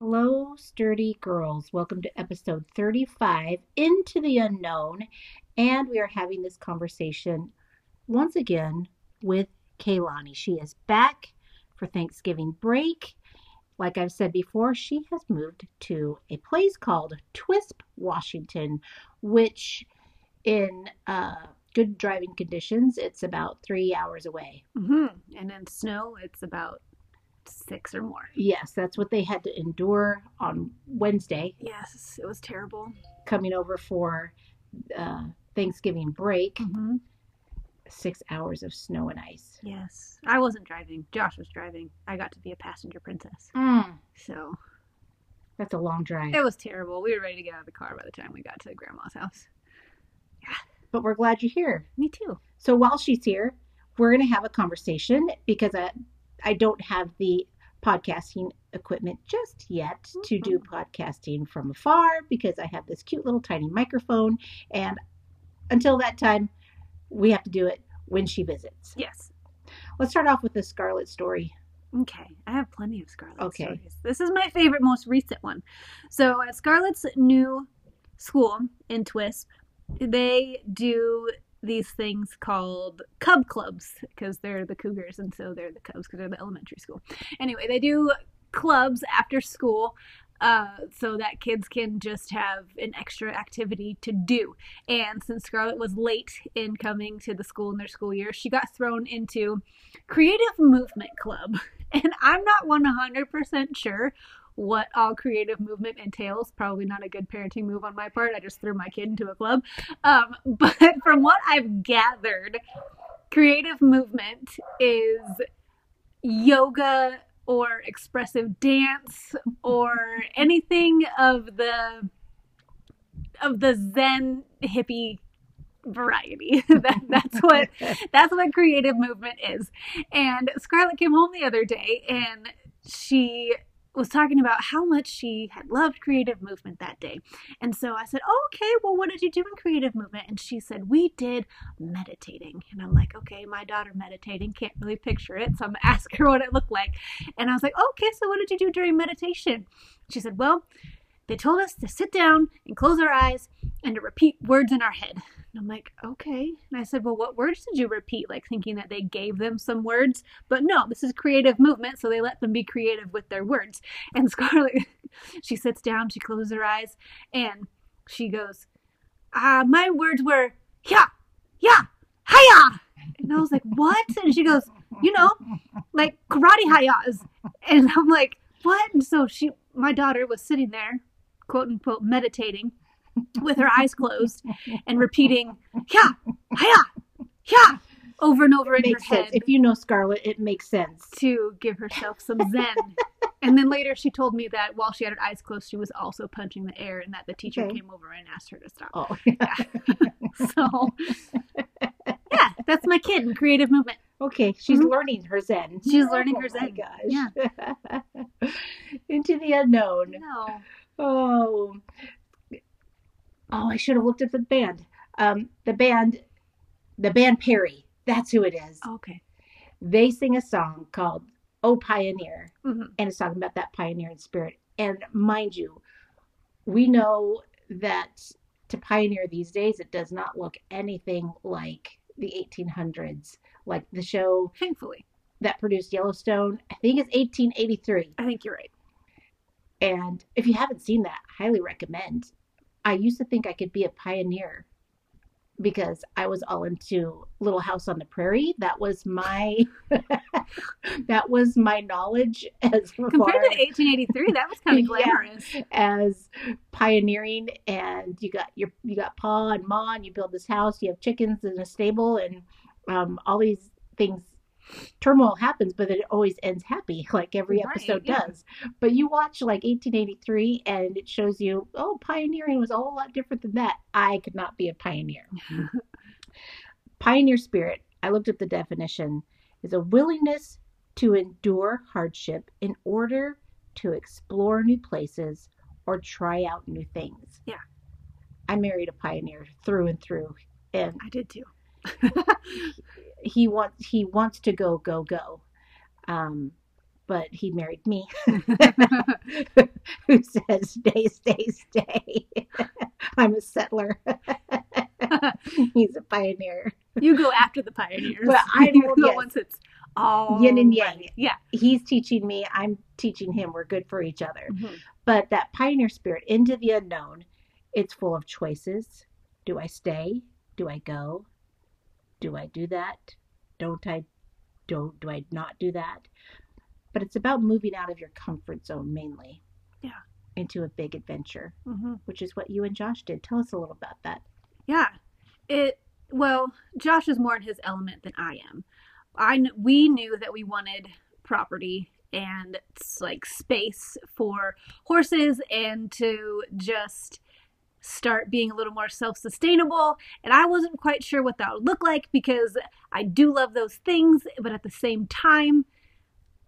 Hello, sturdy girls. Welcome to episode 35 Into the Unknown. And we are having this conversation once again with Kaylani. She is back for Thanksgiving break. Like I've said before, she has moved to a place called Twisp, Washington, which in uh, good driving conditions, it's about three hours away. hmm And in snow, it's about six or more. Yes, that's what they had to endure on Wednesday, Yes, it was terrible. coming over for uh, Thanksgiving break. hmm Six hours of snow and ice. Yes, I wasn't driving. Josh was driving. I got to be a passenger princess. Mm, So that's a long drive. it was terrible. We were ready to get out of the car by the time we got to grandma's house. But we're glad you're here. Me too. So while she's here, we're going to have a conversation because I, I don't have the podcasting equipment just yet to do mm-hmm. podcasting from afar because I have this cute little tiny microphone. And until that time, we have to do it when she visits. Yes. Let's start off with the Scarlet story. Okay, I have plenty of Scarlet Okay. stories. This is my favorite, most recent one. So at Scarlet's new school in Twisp, they do these things called Cub Clubs because they're the Cougars and so they're the Cubs because they're the elementary school. Anyway, they do clubs after school. Uh, so that kids can just have an extra activity to do. And since Scarlett was late in coming to the school in their school year, she got thrown into Creative Movement Club. And I'm not 100% sure what all creative movement entails. Probably not a good parenting move on my part. I just threw my kid into a club. Um, but from what I've gathered, creative movement is yoga or expressive dance or anything of the of the zen hippie variety that, that's what that's what creative movement is. And Scarlett came home the other day and she was talking about how much she had loved creative movement that day. And so I said, oh, okay, well, what did you do in creative movement? And she said, we did meditating. And I'm like, okay, my daughter meditating, can't really picture it. So I'm to ask her what it looked like. And I was like, okay, so what did you do during meditation? She said, well, they told us to sit down and close our eyes and to repeat words in our head. And I'm like, okay. And I said, well, what words did you repeat? Like thinking that they gave them some words. But no, this is creative movement, so they let them be creative with their words. And Scarlett, she sits down, she closes her eyes, and she goes, uh, my words were, yeah, yeah, hiya. And I was like, what? And she goes, you know, like karate hayas. And I'm like, what? And so she, my daughter was sitting there, quote unquote, meditating with her eyes closed and repeating, yeah, yeah, yeah, over and over It in her sense. head If you know Scarlet, it makes sense. to give herself some zen. and then later she told me that while she had her eyes closed, she was also punching the air and that the teacher Okay. came over and asked her to stop. Oh, So, yeah, that's my kid in creative movement. okay. She's Mhm. learning her Zen. She's learning oh her my Zen. gosh. Into the unknown. No. Oh. Oh, I should have looked at the band. Um, the band, the band Perry. That's who it is. Okay. They sing a song called "Oh Pioneer," Mhm. and it's talking about that pioneering spirit. And mind you, we know that to pioneer these days, it does not look anything like the 1800s. Like the show Thankfully. that produced Yellowstone, I think it's 1883. I think you're right. And if you haven't seen that, highly recommend. I used to think I could be a pioneer because I was all into Little House on the Prairie. That was my that was my knowledge as far Compared to 1883, that was kind of Yeah. glamorous. as pioneering and you got your you got Pa and Ma and you build this house, you have chickens in a stable and um, all these things turmoil happens, but it always ends happy, like every Right, episode yeah. does. But you watch like 1883 and it shows you, oh, pioneering was a whole lot different than that. I could not be a pioneer. Pioneer spirit, I looked up the definition, is a willingness to endure hardship in order to explore new places or try out new things. Yeah. I married a pioneer through and through. And I did too. he wants he wants to go go go um but he married me who says stay stay stay i'm a settler he's a pioneer you go after the pioneers. But I You know, go yes. once it's all Yin and yang. right. Yeah. he's teaching me i'm teaching him we're good for each other Mhm. but that pioneer spirit into the unknown it's full of choices do i stay do i go do i do that don't i don't do i not do that but it's about moving out of your comfort zone mainly Yeah. into a big adventure Mhm. which is what you and josh did tell us a little about that Yeah. It well, Josh is more in his element than I am. I we knew that we wanted property and like space for horses and to just start being a little more self-sustainable and I wasn't quite sure what that would look like because I do love those things but at the same time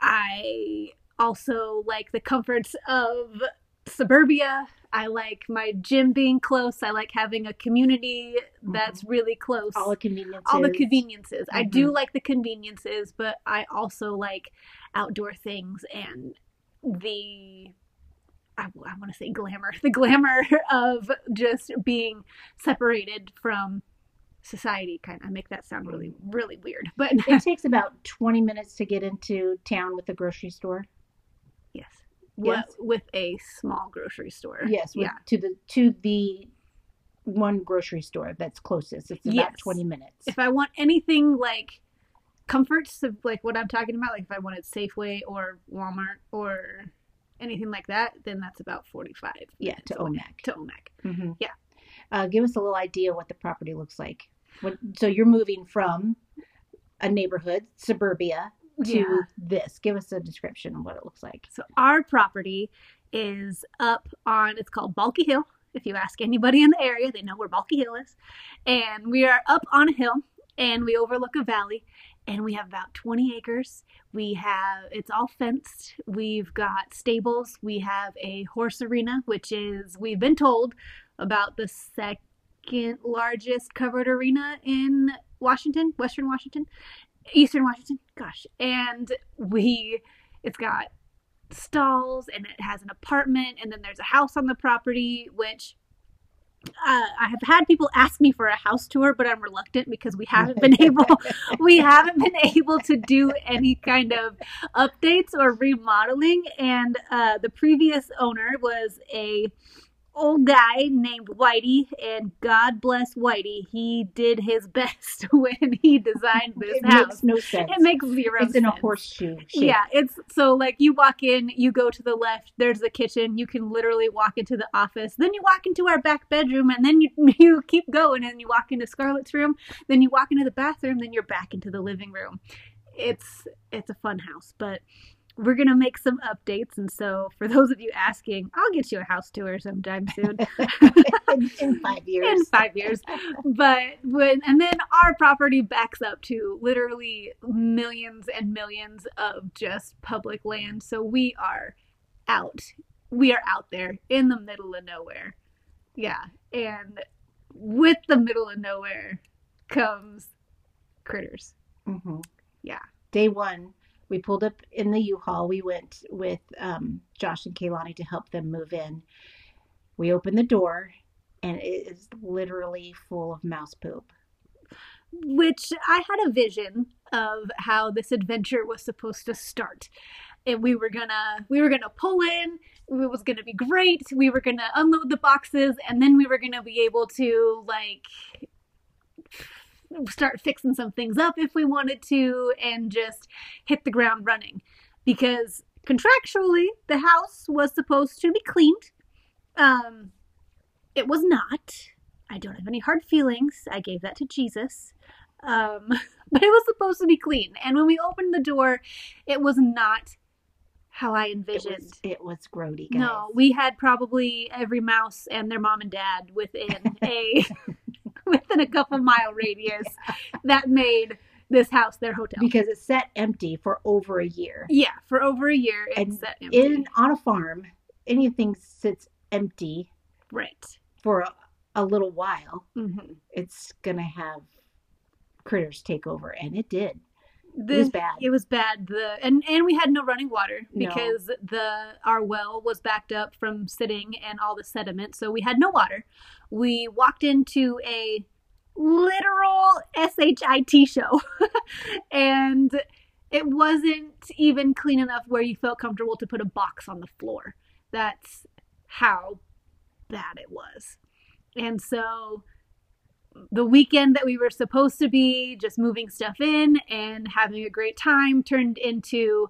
I also like the comforts of suburbia. I like my gym being close. I like having a community mm-hmm. that's really close. all the conveniences All the conveniences. I do mm-hmm. like the conveniences, but I also like outdoor things and the I, I want to say glamour, the glamour of just being separated from society. Kind of, I make that sound really, really weird, but it takes about 20 minutes to get into town with the grocery store yes, Yes. with, with a small grocery store. Yes, with, yeah, to the to the one grocery store that's closest. It's about Yes. twenty minutes. if I want anything like comforts of like what I'm talking about, like if I wanted Safeway or Walmart or anything like that, then that's about 45 yeah, to. Omak. To Omak. hmm Yeah. Uh, give us a little idea what the property looks like. What, so you're moving from a neighborhood, suburbia, to Yeah. this. Give us a description of what it looks like. So our property is up on it's called Bulky Hill. If you ask anybody in the area, they know where Bulky Hill is. And we are up on a hill and we overlook a valley and we have about 20 acres. We have it's all fenced. We've got stables. We have a horse arena, which is we've been told about the second largest covered arena in Washington, Western Washington, Eastern Washington. Gosh. And we it's got stalls and it has an apartment and then there's a house on the property which uh, I have had people ask me for a house tour, but I'm reluctant because we haven't been able we haven't been able to do any kind of updates or remodeling. And uh, the previous owner was a old guy named Whitey, and God bless Whitey, he did his best when he designed this it house. makes no sense. it makes zero it's in a horseshoe shape. Yeah, it's so like you walk in, you go to the left, there's the kitchen. You can literally walk into the office. Then you walk into our back bedroom and then you you keep going and you walk into Scarlett's room, then you walk into the bathroom, then you're back into the living room. It's it's a fun house, but we're going to make some updates and so for those of you asking, I'll get you a house tour sometime soon in, in five years. in five years. But when and then our property backs up to literally millions and millions of just public land. So we are out. We are out there in the middle of nowhere. Yeah. And with the middle of nowhere comes critters. hmm Yeah. Day one, we pulled up in the U-Haul. We went with um, Josh and Kaylani to help them move in. We opened the door, and it is literally full of mouse poop. which I had a vision of how this adventure was supposed to start. And we were gonna we were gonna pull in, it was gonna be great, we were gonna unload the boxes, and then we were gonna be able to like start fixing some things up if we wanted to and just hit the ground running. Because contractually the house was supposed to be cleaned. Um it was not. I don't have any hard feelings. I gave that to Jesus. Um, but it was supposed to be clean. And when we opened the door, it was not how I It envisioned. was, it was grody, guys. No, we had probably every mouse and their mom and dad within a within a couple mile radius that made this house their hotel. because it sat empty for over a year. yeah, for over a year And it's set empty. In on a farm, anything sits empty right. for a, a little while, hmm it's gonna have critters take over, and it did. The, it was bad. It was bad. The and and we had no running water No. because the our well was backed up from sitting and all the sediment, so we had no water. We walked into a literal shit show, and it wasn't even clean enough where you felt comfortable to put a box on the floor. That's how bad it was, and so the weekend that we were supposed to be just moving stuff in and having a great time turned into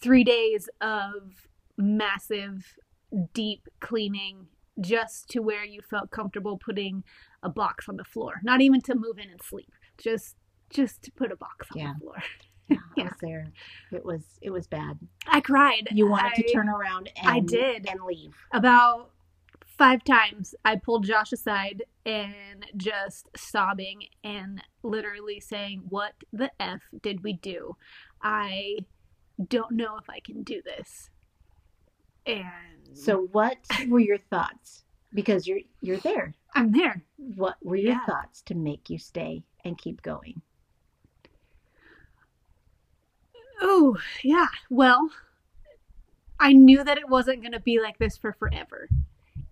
three days of massive, deep cleaning just to where you felt comfortable putting a box on the floor. Not even to move in and sleep. Just just to put a box on Yeah. the floor. Yeah, I Yeah. was there. It was it was bad. I cried. You wanted I- to turn around and I did. and leave. about five times I pulled Josh aside and just sobbing and literally saying, What the F did we do? I don't know if I can do this. And So what were your thoughts? Because you're you're there. I'm there. What were your Yeah. thoughts to make you stay and keep going? Oh, yeah. Well, I knew that it wasn't going to be like this for forever.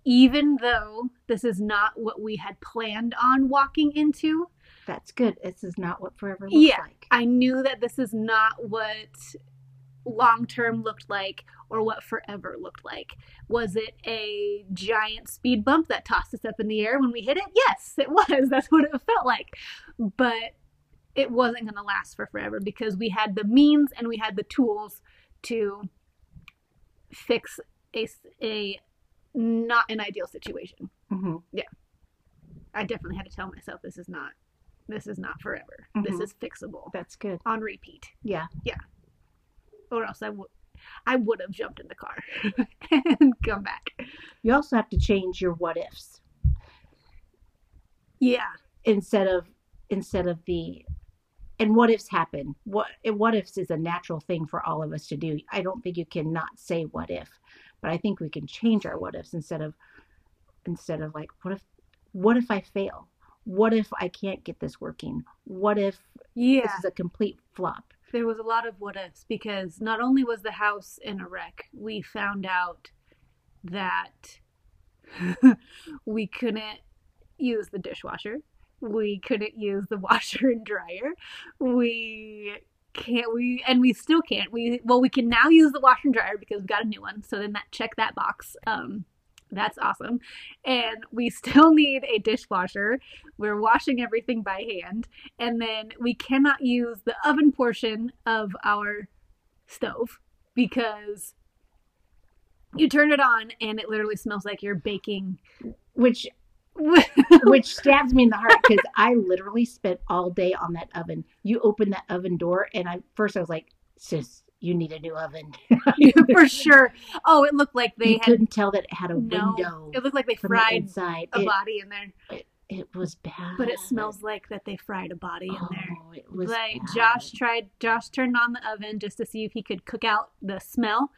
Even though this is not what we had planned on walking into, That's good. This is not what forever looks Yeah. like. I knew that this is not what long term looked like or what forever looked like. Was it a giant speed bump that tossed us up in the air when we hit it? Yes, it was. That's what it felt like. But it wasn't going to last for forever because we had the means and we had the tools to fix a, a not an ideal situation. hmm Yeah. I definitely had to tell myself this is not this is not forever. This Mhm. is fixable That's good. on repeat. Yeah. Yeah. Or else I would I would have jumped in the car and come back. You also have to change your what ifs Yeah, instead of instead of the and what ifs happen. What what ifs is a natural thing for all of us to do. I don't think you cannot say what if, but I think we can change our what ifs instead of instead of like what if what if I fail? What if I can't get this working? What if yeah. this is a complete flop? There was a lot of what ifs because not only was the house in a wreck, we found out that we couldn't use the dishwasher. We couldn't use the washer and dryer. We can't we and we still can't. We well we can now use the washer and dryer because we got a new one. So then that check that box. Um that's awesome. And we still need a dishwasher. We're washing everything by hand. And then we cannot use the oven portion of our stove because you turn it on and it literally smells like you're baking. Which which stabs me in the heart because I literally spent all day on that oven. You open that oven door, and I first I was like, "Sis, you need a new oven." For sure. Oh, it looked like they had. couldn't tell that it had a No, window it looked like they from the fried inside. a It, body in there, it was bad, but it smells like that they fried a body in Oh, there. it was like bad. Josh tried Josh turned on the oven just to see if he could cook out the smell.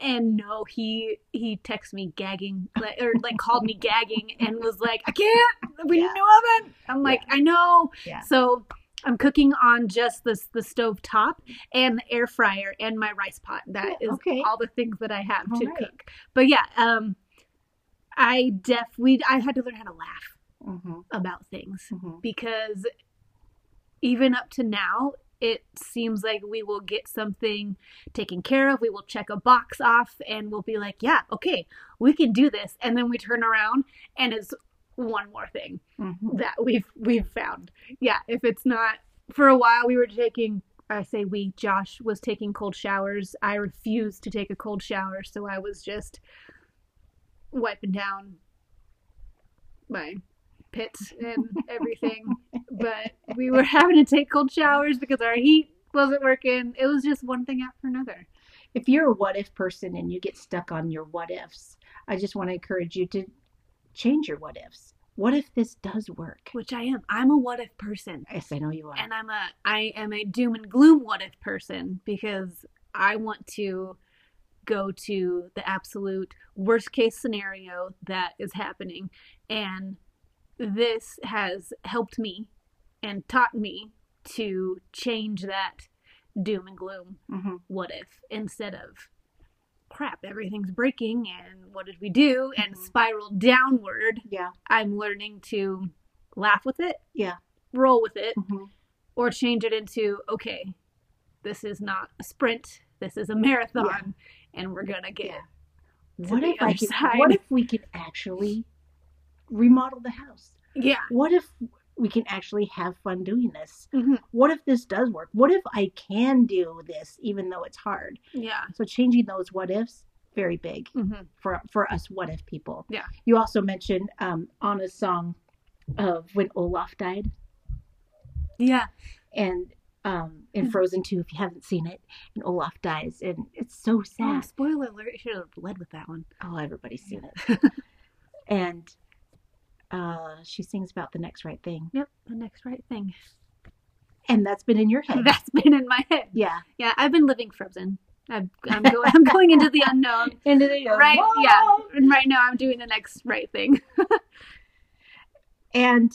And no, he he texted me gagging like, or like called me gagging and was like, I can't. We need Yeah. a new oven. I'm like, I know. Yeah. So I'm cooking on just the the stove top and the air fryer and my rice pot. That is Yeah, okay. all the things that I have All to right. cook. But yeah, um, I def we I had to learn how to laugh Mhm, about things mhm. because even up to now, it seems like we will get something taken care of. We will check a box off and we'll be like, yeah, okay, we can do this. And then we turn around and it's one more thing Mhm. that we've we've found. Yeah, if it's not for a while we were taking I say we, Josh was taking cold showers. I refused to take a cold shower, so I was just wiping down my pits and everything. but we were having to take cold showers because our heat wasn't working. It was just one thing after another. If you're a what if person and you get stuck on your what ifs, I just want to encourage you to change your what ifs. What if this does work? Which I am. I'm a what if person. Yes, I know you are. and I'm a I am a doom and gloom what if person because I want to go to the absolute worst case scenario that is happening and this has helped me and taught me to change that doom and gloom hmm what if instead of crap everything's breaking and what did we do and Mhm. spiral downward Yeah. i'm learning to laugh with it Yeah. roll with it hmm or change it into okay this is not a sprint this is a marathon Yeah. and we're gonna get Yeah. What if I could. What if we could actually remodel the house? yeah What if we can actually have fun doing this? Mhm. What if this does work? What if I can do this even though it's hard? yeah So changing those what ifs very big hmm for for us what if people. Yeah. You also mentioned um Anna's song of when Olaf died yeah and um in Mhm. Frozen 2 if you haven't seen it and Olaf dies and it's so oh, sad. spoiler alert You should have led with that one Oh, everybody's seen it. and uh she sings about the next right thing. yep the next right thing And that's been in your head. that's been in my head yeah. yeah i've been living frozen I'm, I'm, go- I'm going into the unknown Into the right yeah and right now i'm doing the next right thing And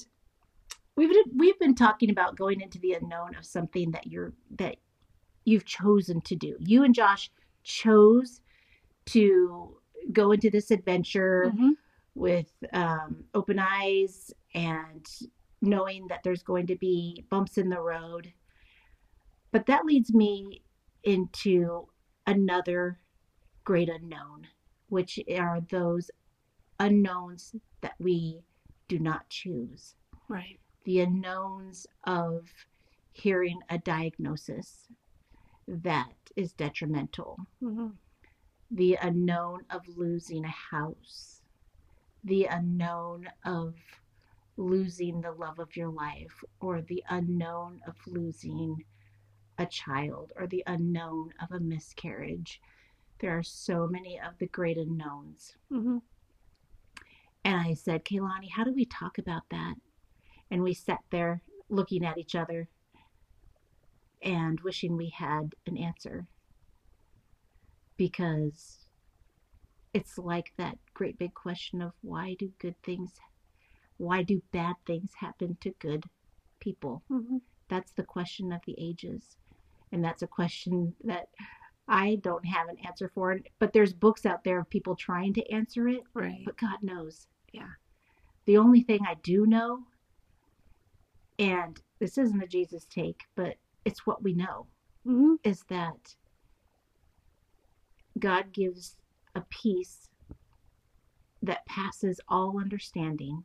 we've been, we've been talking about going into the unknown of something that you're that you've chosen to do. You and Josh chose to go into this adventure Mhm. With um, open eyes and knowing that there's going to be bumps in the road. But that leads me into another great unknown, which are those unknowns that we do not choose. right The unknowns of hearing a diagnosis that is detrimental hmm the unknown of losing a house, the unknown of losing the love of your life, or the unknown of losing a child, or the unknown of a miscarriage. There are so many of the great unknowns. hmm And I said, Kaylani, how do we talk about that? And we sat there looking at each other and wishing we had an answer. Because it's like that great big question of why do good things, why do bad things happen to good people? hmm That's the question of the ages. And that's a question that I don't have an answer for. But there's books out there of people trying to answer it right but God knows. Yeah. The only thing I do know, and this isn't a Jesus take, but it's what we know, hmm is that God gives a peace that passes all understanding.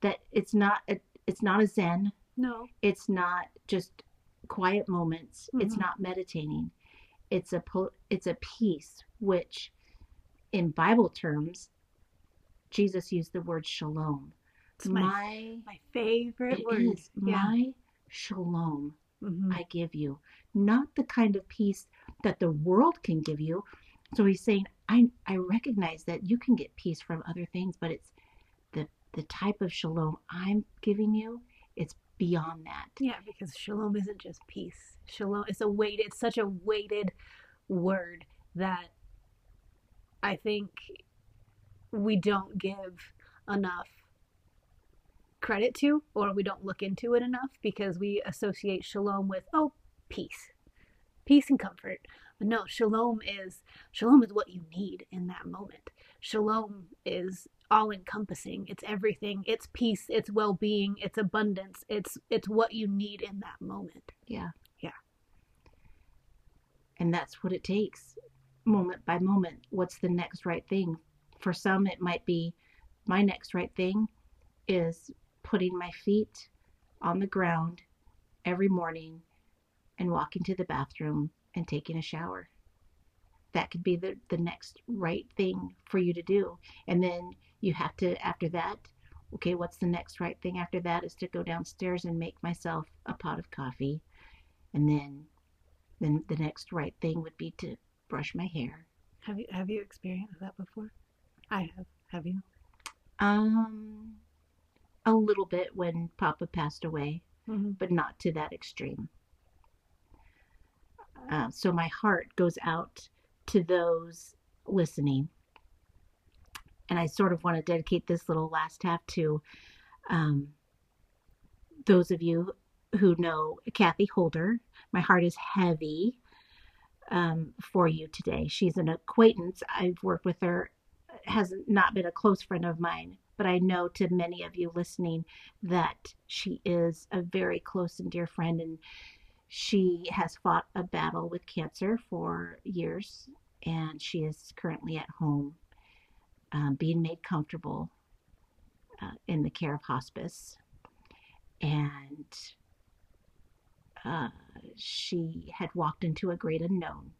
That it's not a, it's not a Zen. no It's not just quiet moments. It's Mhm. not meditating. It's a it's a peace which, in Bible terms, Jesus used the word shalom. it's my, my my favorite it word is yeah my shalom hmm I give you, not the kind of peace that the world can give you. So he's saying, I I recognize that you can get peace from other things, but it's the the type of shalom I'm giving you. It's beyond that. Yeah, because shalom isn't just peace. Shalom it's a weighted it's such a weighted word that I think we don't give enough credit to or we don't look into it enough because we associate shalom with oh peace. Peace and comfort. But no, shalom is shalom is what you need in that moment. Shalom is all encompassing. It's everything. It's peace, it's well-being, it's abundance. It's it's what you need in that moment. Yeah. Yeah. And that's what it takes, moment by moment. What's the next right thing? For some, it might be my next right thing is putting my feet on the ground every morning and walking to the bathroom and taking a shower. That could be the, the next right thing for you to do. And then you have to, after that, okay, what's the next right thing after that is to go downstairs and make myself a pot of coffee. And then then the next right thing would be to brush my hair. Have you have you experienced that before? I have. Have you? Um a little bit when Papa passed away, Mm-hmm. but not to that extreme. Uh, so my heart goes out to those listening. And I sort of want to dedicate this little last half to um, those of you who know Kathy Holder. My heart is heavy um, for you today. She's an acquaintance. I've worked with her, has not been a close friend of mine, but I know to many of you listening that she is a very close and dear friend, and she has fought a battle with cancer for years, and she is currently at home um, being made comfortable uh, in the care of hospice. And uh, she had walked into a great unknown,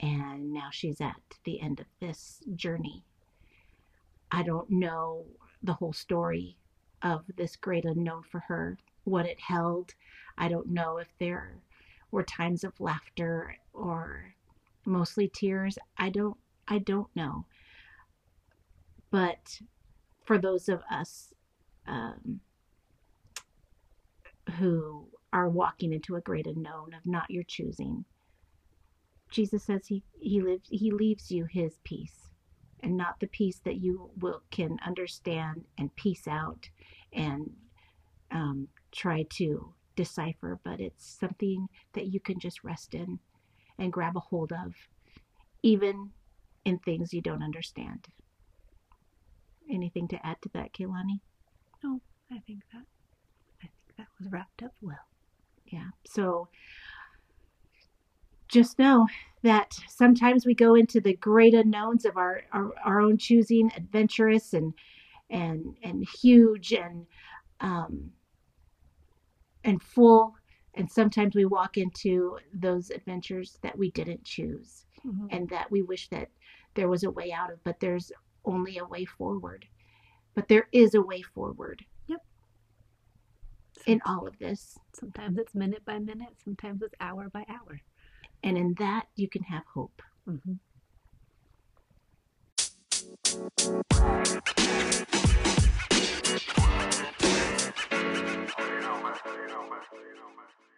and now she's at the end of this journey. I don't know the whole story of this great unknown for her, what it held. I don't know if there were times of laughter or mostly tears. I don't I don't know. But for those of us um, who are walking into a great unknown of not your choosing, Jesus says he he lives he leaves you his peace and not the peace that you will can understand and peace out and um, try to decipher, but it's something that you can just rest in and grab a hold of, even in things you don't understand. Anything to add to that, Kaylani? No, I think that I think that was wrapped up well. Yeah. So just know that sometimes we go into the great unknowns of our, our, our own choosing, adventurous and and and huge and um, and full. And sometimes we walk into those adventures that we didn't choose mm-hmm. and that we wish that there was a way out of, but there's only a way forward. But there is a way forward. Yep. Sometimes, in all of this. Sometimes it's minute by minute, sometimes it's hour by hour. And in that, you can have hope. Mm-hmm. Thank you más, más, más, más.